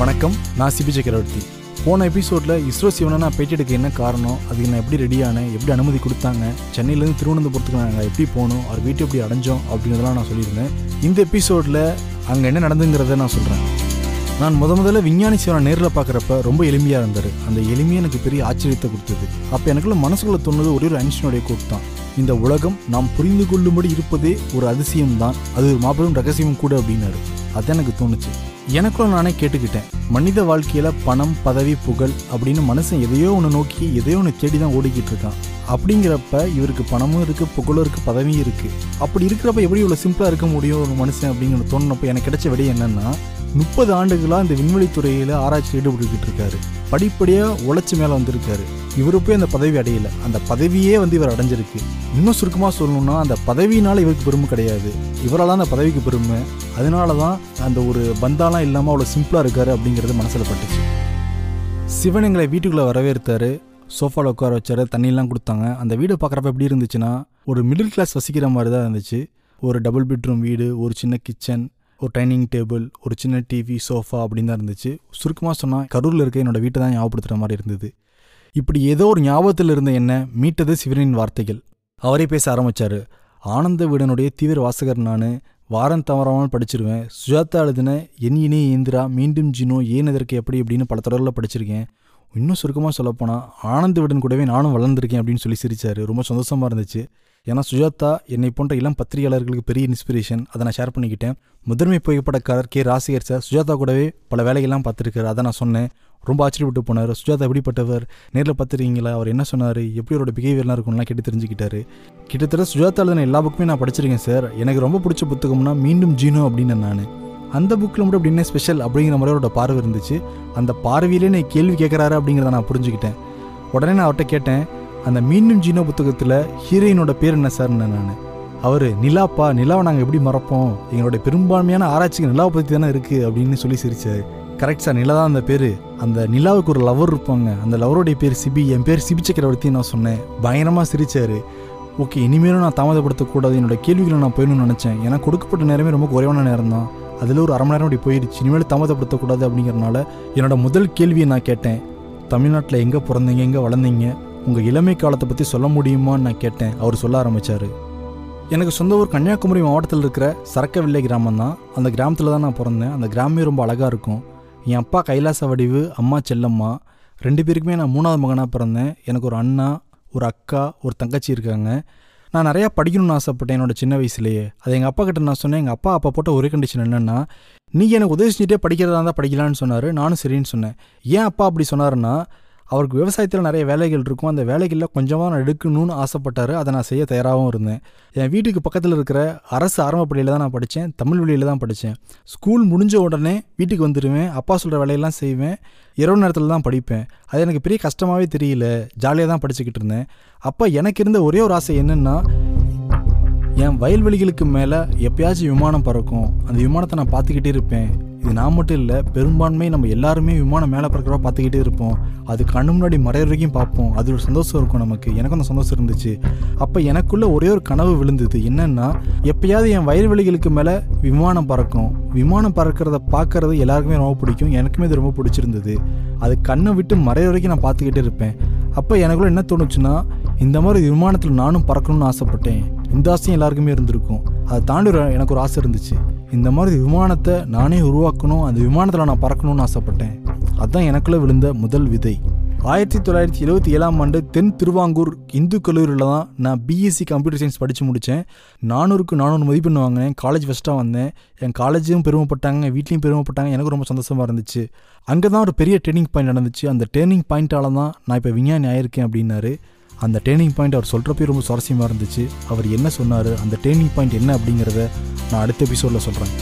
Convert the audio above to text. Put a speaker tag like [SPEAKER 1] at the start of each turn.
[SPEAKER 1] வணக்கம் நான் சிபி சக்கரவர்த்தி. போன எபிசோடில் இஸ்ரோ சிவனை நான் பேட்டி எடுக்க என்ன காரணம் அதுக்கு நான் எப்படி ரெடியானேன் எப்படி அனுமதி கொடுத்தாங்க சென்னையிலேருந்து திருவனந்தபுரத்துக்கு நாங்கள் எப்படி போகணும் அவர் வீட்டு எப்படி அடைஞ்சோம் அப்படிங்கிறதெல்லாம் நான் சொல்லியிருந்தேன். இந்த எபிசோடில் அங்கே என்ன நடந்துங்கிறத நான் சொல்கிறேன் நான் முத முதல்ல விஞ்ஞானி சிவனை நேரில் பார்க்குறப்ப ரொம்ப எளிமையாக இருந்தார் அந்த எளிமையை எனக்கு பெரிய ஆச்சரியத்தை கொடுத்தது. அப்போ எனக்குள்ள மனசுக்குள்ள தோணுது ஒரே ஒரு ஐன்ஸ்டனுடைய கூட்டு தான். இந்த உலகம் நாம் புரிந்து கொள்ளும்படி இருப்பதே ஒரு அதிசயம்தான். அது ஒரு மாபெரும் ரகசியம் கூட அப்படின்னாரு. அதான் எனக்கு தோணுச்சு. எனக்குள்ள நானே கேட்டுக்கிட்டேன். மனித வாழ்க்கையில பணம் பதவி புகழ் அப்படின்னு மனுஷன் எதையோ ஒன்று நோக்கி எதையோ ஒன்று தேடி தான் ஓடிக்கிட்டு இருக்கான். அப்படிங்கிறப்ப இவருக்கு பணமும் இருக்கு புகழும் இருக்கு பதவியும் இருக்கு. அப்படி இருக்கிறப்ப எப்படி இவ்வளோ சிம்பிளா இருக்க முடியும் ஒரு மனுஷன் அப்படிங்கிற தோணுனப்ப எனக்கு கிடைச்ச விடை என்னன்னா முப்பது ஆண்டுகளா இந்த விண்வெளி துறையில ஆராய்ச்சியில் ஈடுபட்டுக்கிட்டு இருக்காரு. படிப்படியா உழைச்சி மேல வந்திருக்காரு. இவரு போய் அந்த பதவி அடையல. அந்த பதவியே வந்து இவர் அடைஞ்சிருக்கு. இன்னும் சுருக்கமா சொல்லணும்னா அந்த பதவியினால இவருக்கு பெருமை கிடையாது. இவரால் அந்த பதவிக்கு பெருமை. அதனால தான் அந்த ஒரு பந்தாலாம் இல்லாமல் அவ்வளோ சிம்பிளாக இருக்காரு அப்படிங்கிறது மனசில் பட்டுச்சு. சிவன் எங்களை வீட்டுக்குள்ளே வரவேற்றாரு. சோஃபாவில் உட்கார வச்சாரு தண்ணியெல்லாம் கொடுத்தாங்க. அந்த வீடை பார்க்குறப்ப எப்படி இருந்துச்சுன்னா ஒரு மிடில் கிளாஸ் வசிக்கிற மாதிரி தான் இருந்துச்சு. ஒரு டபுள் பெட்ரூம் வீடு ஒரு சின்ன கிச்சன் ஒரு டைனிங் டேபிள் ஒரு சின்ன டிவி சோஃபா அப்படின்னு தான் இருந்துச்சு. சுருக்கமாக சொன்னால் கரூரில் இருக்க என்னோடய வீட்டை தான் ஞாபகப்படுத்துகிற மாதிரி இருந்தது. இப்படி ஏதோ ஒரு ஞாபகத்தில் இருந்த என்ன மீட்டது சிவனின் வார்த்தைகள். அவரே பேச ஆரம்பித்தார் ஆனந்த வீடனுடைய தீவிர வாசகர் நான் வாரம் தவறாமல் படிச்சிருவேன். சுஜாதா எழுதின என் இனி இந்திரா மீண்டும் ஜினோ ஏன் எதற்கு எப்படி அப்படின்னு பல தொடரில் படிச்சிருக்கேன். இன்னும் சுருக்கமாக சொல்லப்போனால் ஆனந்த விடன் கூடவே நானும் வளர்ந்துருக்கேன் அப்படின்னு சொல்லி சிரிச்சார். ரொம்ப சந்தோஷமாக இருந்துச்சு. ஏன்னா சுஜாதா என்னை போன்ற இளம் பத்திரிகையாளர்களுக்கு பெரிய இன்ஸ்பிரேஷன் அதை நான் ஷேர் பண்ணிக்கிட்டேன். முதன்மை புகைப்படக்காரர் கே. ராசிகர் சார் சுஜாதா கூடவே பல வேலைகள்லாம் பார்த்துருக்காரு. அதை நான் சொன்னேன். ரொம்ப ஆச்சரியப்பட்டு போனார். சுஜாதா எப்படிப்பட்டவர்? நேரில் பார்த்துருக்கீங்களா அவர் என்ன சொன்னார்? எப்படி அவரோட பிஹேவியர்லாம் இருக்கும்லாம் கேட்டு தெரிஞ்சுக்கிட்டாரு. கிட்டத்தட்ட சுஜாதா எழுதின எல்லா புக்குமே நான் படிச்சிருக்கேன் சார் எனக்கு ரொம்ப பிடிச்ச புத்தகம்னா மீண்டும் ஜீனோ அப்படின்னு நான். அந்த புக்கில் மட்டும் அப்படி என்ன ஸ்பெஷல் அப்படிங்கிற மாதிரி அவரோட பார்வை இருந்துச்சு. அந்த பார்வையிலே நீ கேள்வி கேட்குறாரு அப்படிங்கிறத நான் புரிஞ்சுக்கிட்டேன். உடனே நான் அவர்கிட்ட கேட்டேன் அந்த மீண்டும் ஜீனோ புத்தகத்தில் ஹீரோயினோட பேர் என்ன சார்ன்னு நான் அவர் நிலாப்பா நிலாவை நாங்கள் எப்படி மறப்போம்? எங்களோட பெரும்பான்மையான ஆராய்ச்சிக்கு நிலாவை பற்றி தானே இருக்குது அப்படின்னு சொல்லி சிரிச்சார். கரெக்ட் சார் நிலா தான் அந்த பேர். அந்த நிலாவுக்கு ஒரு லவர் இருப்பாங்க. அந்த லவருடைய பேர் சிபி. என் பேர் சிபி சக்கரவர்த்தி நான் சொன்னேன். பயங்கரமாக சிரித்தார் ஓகே இனிமேலும் நான் தாமதப்படுத்தக்கூடாது. என்னோடய கேள்விகளை நான் போயணும்னு நினச்சேன். ஏன்னா கொடுக்கப்பட்ட நேரமே ரொம்ப குறைவான நேரம் தான் அதில் ஒரு அரை மணி நேரம் அப்படி போயிடுச்சு இனிமேல் தாமதப்படுத்தக்கூடாது அப்படிங்கிறனால என்னோட முதல் கேள்வியை நான் கேட்டேன். தமிழ்நாட்டில் எங்கே பிறந்தீங்க? எங்கே வளர்ந்தீங்க? உங்கள் இளமை காலத்தை பற்றி சொல்ல முடியுமான்னு நான் கேட்டேன். அவர் சொல்ல ஆரம்பித்தார் எனக்கு சொந்த ஊர் கன்னியாகுமரி மாவட்டத்தில் இருக்கிற சரக்கவில்லை கிராமம் தான் அந்த கிராமத்தில் தான் நான் பிறந்தேன். அந்த கிராமமே ரொம்ப அழகாக இருக்கும். என் அப்பா கைலாச வடிவு அம்மா செல்லம்மா. ரெண்டு பேருக்குமே நான் மூணாவது மகனாக பிறந்தேன். எனக்கு ஒரு அண்ணா ஒரு அக்கா ஒரு தங்கச்சி இருக்காங்க. நான் நிறையா படிக்கணும்னு ஆசைப்பட்டேன் என்னோட சின்ன வயசுலேயே. அது எங்கள் அப்பா கிட்ட நான் சொன்னேன் எங்கள் அப்பா அப்பா போட்ட ஒரே கண்டிஷன் என்னென்னா நீ எனக்கு உதவி செஞ்சுட்டே படிக்கிறதா இருந்தால் படிக்கலான்னு சொன்னார். நானும் சரின்னு சொன்னேன். ஏன் அப்பா அப்படி சொன்னார்னா அவருக்கு விவசாயத்தில் நிறைய வேலைகள் இருக்கும். அந்த வேலைகளில் கொஞ்சமாக நான் எடுக்கணும்னு ஆசைப்பட்டார். அதை நான் செய்ய தயாராகவும் இருந்தேன். என் வீட்டுக்கு பக்கத்தில் இருக்கிற அரசு ஆரம்ப பள்ளியில் தான் நான் படித்தேன் தமிழ் வழியில் தான் படித்தேன் ஸ்கூல் முடிஞ்ச உடனே வீட்டுக்கு வந்துடுவேன் அப்பா சொல்கிற வேலையெல்லாம் செய்வேன். இரவு நேரத்தில் தான் படிப்பேன். அது எனக்கு பெரிய கஷ்டமாகவே தெரியல. ஜாலியாக தான் படிச்சுக்கிட்டு இருந்தேன். அப்போ எனக்கு இருந்த ஒரே ஒரு ஆசை என்னென்னா என் வயல்வெளிகளுக்கு மேலே எப்பயாச்சும் விமானம் பறக்கும். அந்த விமானத்தை நான் பார்த்துக்கிட்டே இருப்பேன். இது நான் மட்டும் இல்லை பெரும்பான்மை நம்ம எல்லாருமே விமானம் மேலே பறக்கிறவா பார்த்துக்கிட்டே இருப்போம். அது கண்ணு முன்னாடி மறைய வரைக்கும் பார்ப்போம். அது ஒரு சந்தோஷம் இருக்கும் நமக்கு. எனக்கும் அந்த சந்தோஷம் இருந்துச்சு. அப்போ எனக்குள்ள ஒரே ஒரு கனவு விழுந்தது. என்னன்னா எப்பயாவது என் வயல்வெளிகளுக்கு மேலே விமானம் பறக்கும். விமானம் பறக்கிறத பார்க்கறது எல்லாருக்குமே ரொம்ப பிடிக்கும். எனக்குமே இது ரொம்ப பிடிச்சிருந்தது. அது கண்ணை விட்டு மறைய வரைக்கும் நான் பார்த்துக்கிட்டே இருப்பேன். அப்போ எனக்குள்ள என்ன தோணுச்சுன்னா இந்த மாதிரி விமானத்தில் நானும் பறக்கணும்னு ஆசைப்பட்டேன். இந்த ஆசையும் எல்லாருக்குமே இருந்திருக்கும். அதை தாண்டி ஒரு எனக்கு ஒரு ஆசை இருந்துச்சு. இந்த மாதிரி விமானத்தை நானே உருவாக்கணும். அந்த விமானத்தில் நான் பறக்கணும்னு ஆசைப்பட்டேன். அதுதான் எனக்குள்ளே விழுந்த முதல் விதை. ஆயிரத்தி தொள்ளாயிரத்தி எழுபத்தி ஏழாம் ஆண்டு தென் திருவாங்கூர் இந்து கல்லூரியில் தான் நான் பிஎஸ்சி கம்ப்யூட்டர் சயின்ஸ் படித்து முடித்தேன் நானூறுக்கு நானூறு மதிப்பெண் வாங்கினேன். காலேஜ் ஃபஸ்ட்டாக வந்தேன். என் காலேஜும் பெருமைப்பட்டாங்க. வீட்லேயும் பெருமைப்பட்டாங்க. எனக்கு ரொம்ப சந்தோஷமாக இருந்துச்சு. அங்கே தான் ஒரு பெரிய டேர்னிங் பாயிண்ட் நடந்துச்சு. அந்த டேர்னிங் பாயிண்ட்டால தான் நான் இப்போ விஞ்ஞானி ஆயிருக்கேன் அப்படின்னாரு. அந்த டேர்னிங் பாயிண்ட் அவர் சொல்கிறப்பே ரொம்ப சுவாரஸ்யமாக இருந்துச்சு. அவர் என்ன சொன்னார்? அந்த டேர்னிங் பாயிண்ட் என்ன அப்படிங்கிறத நான் அடுத்த எபிசோடில் சொல்கிறேன்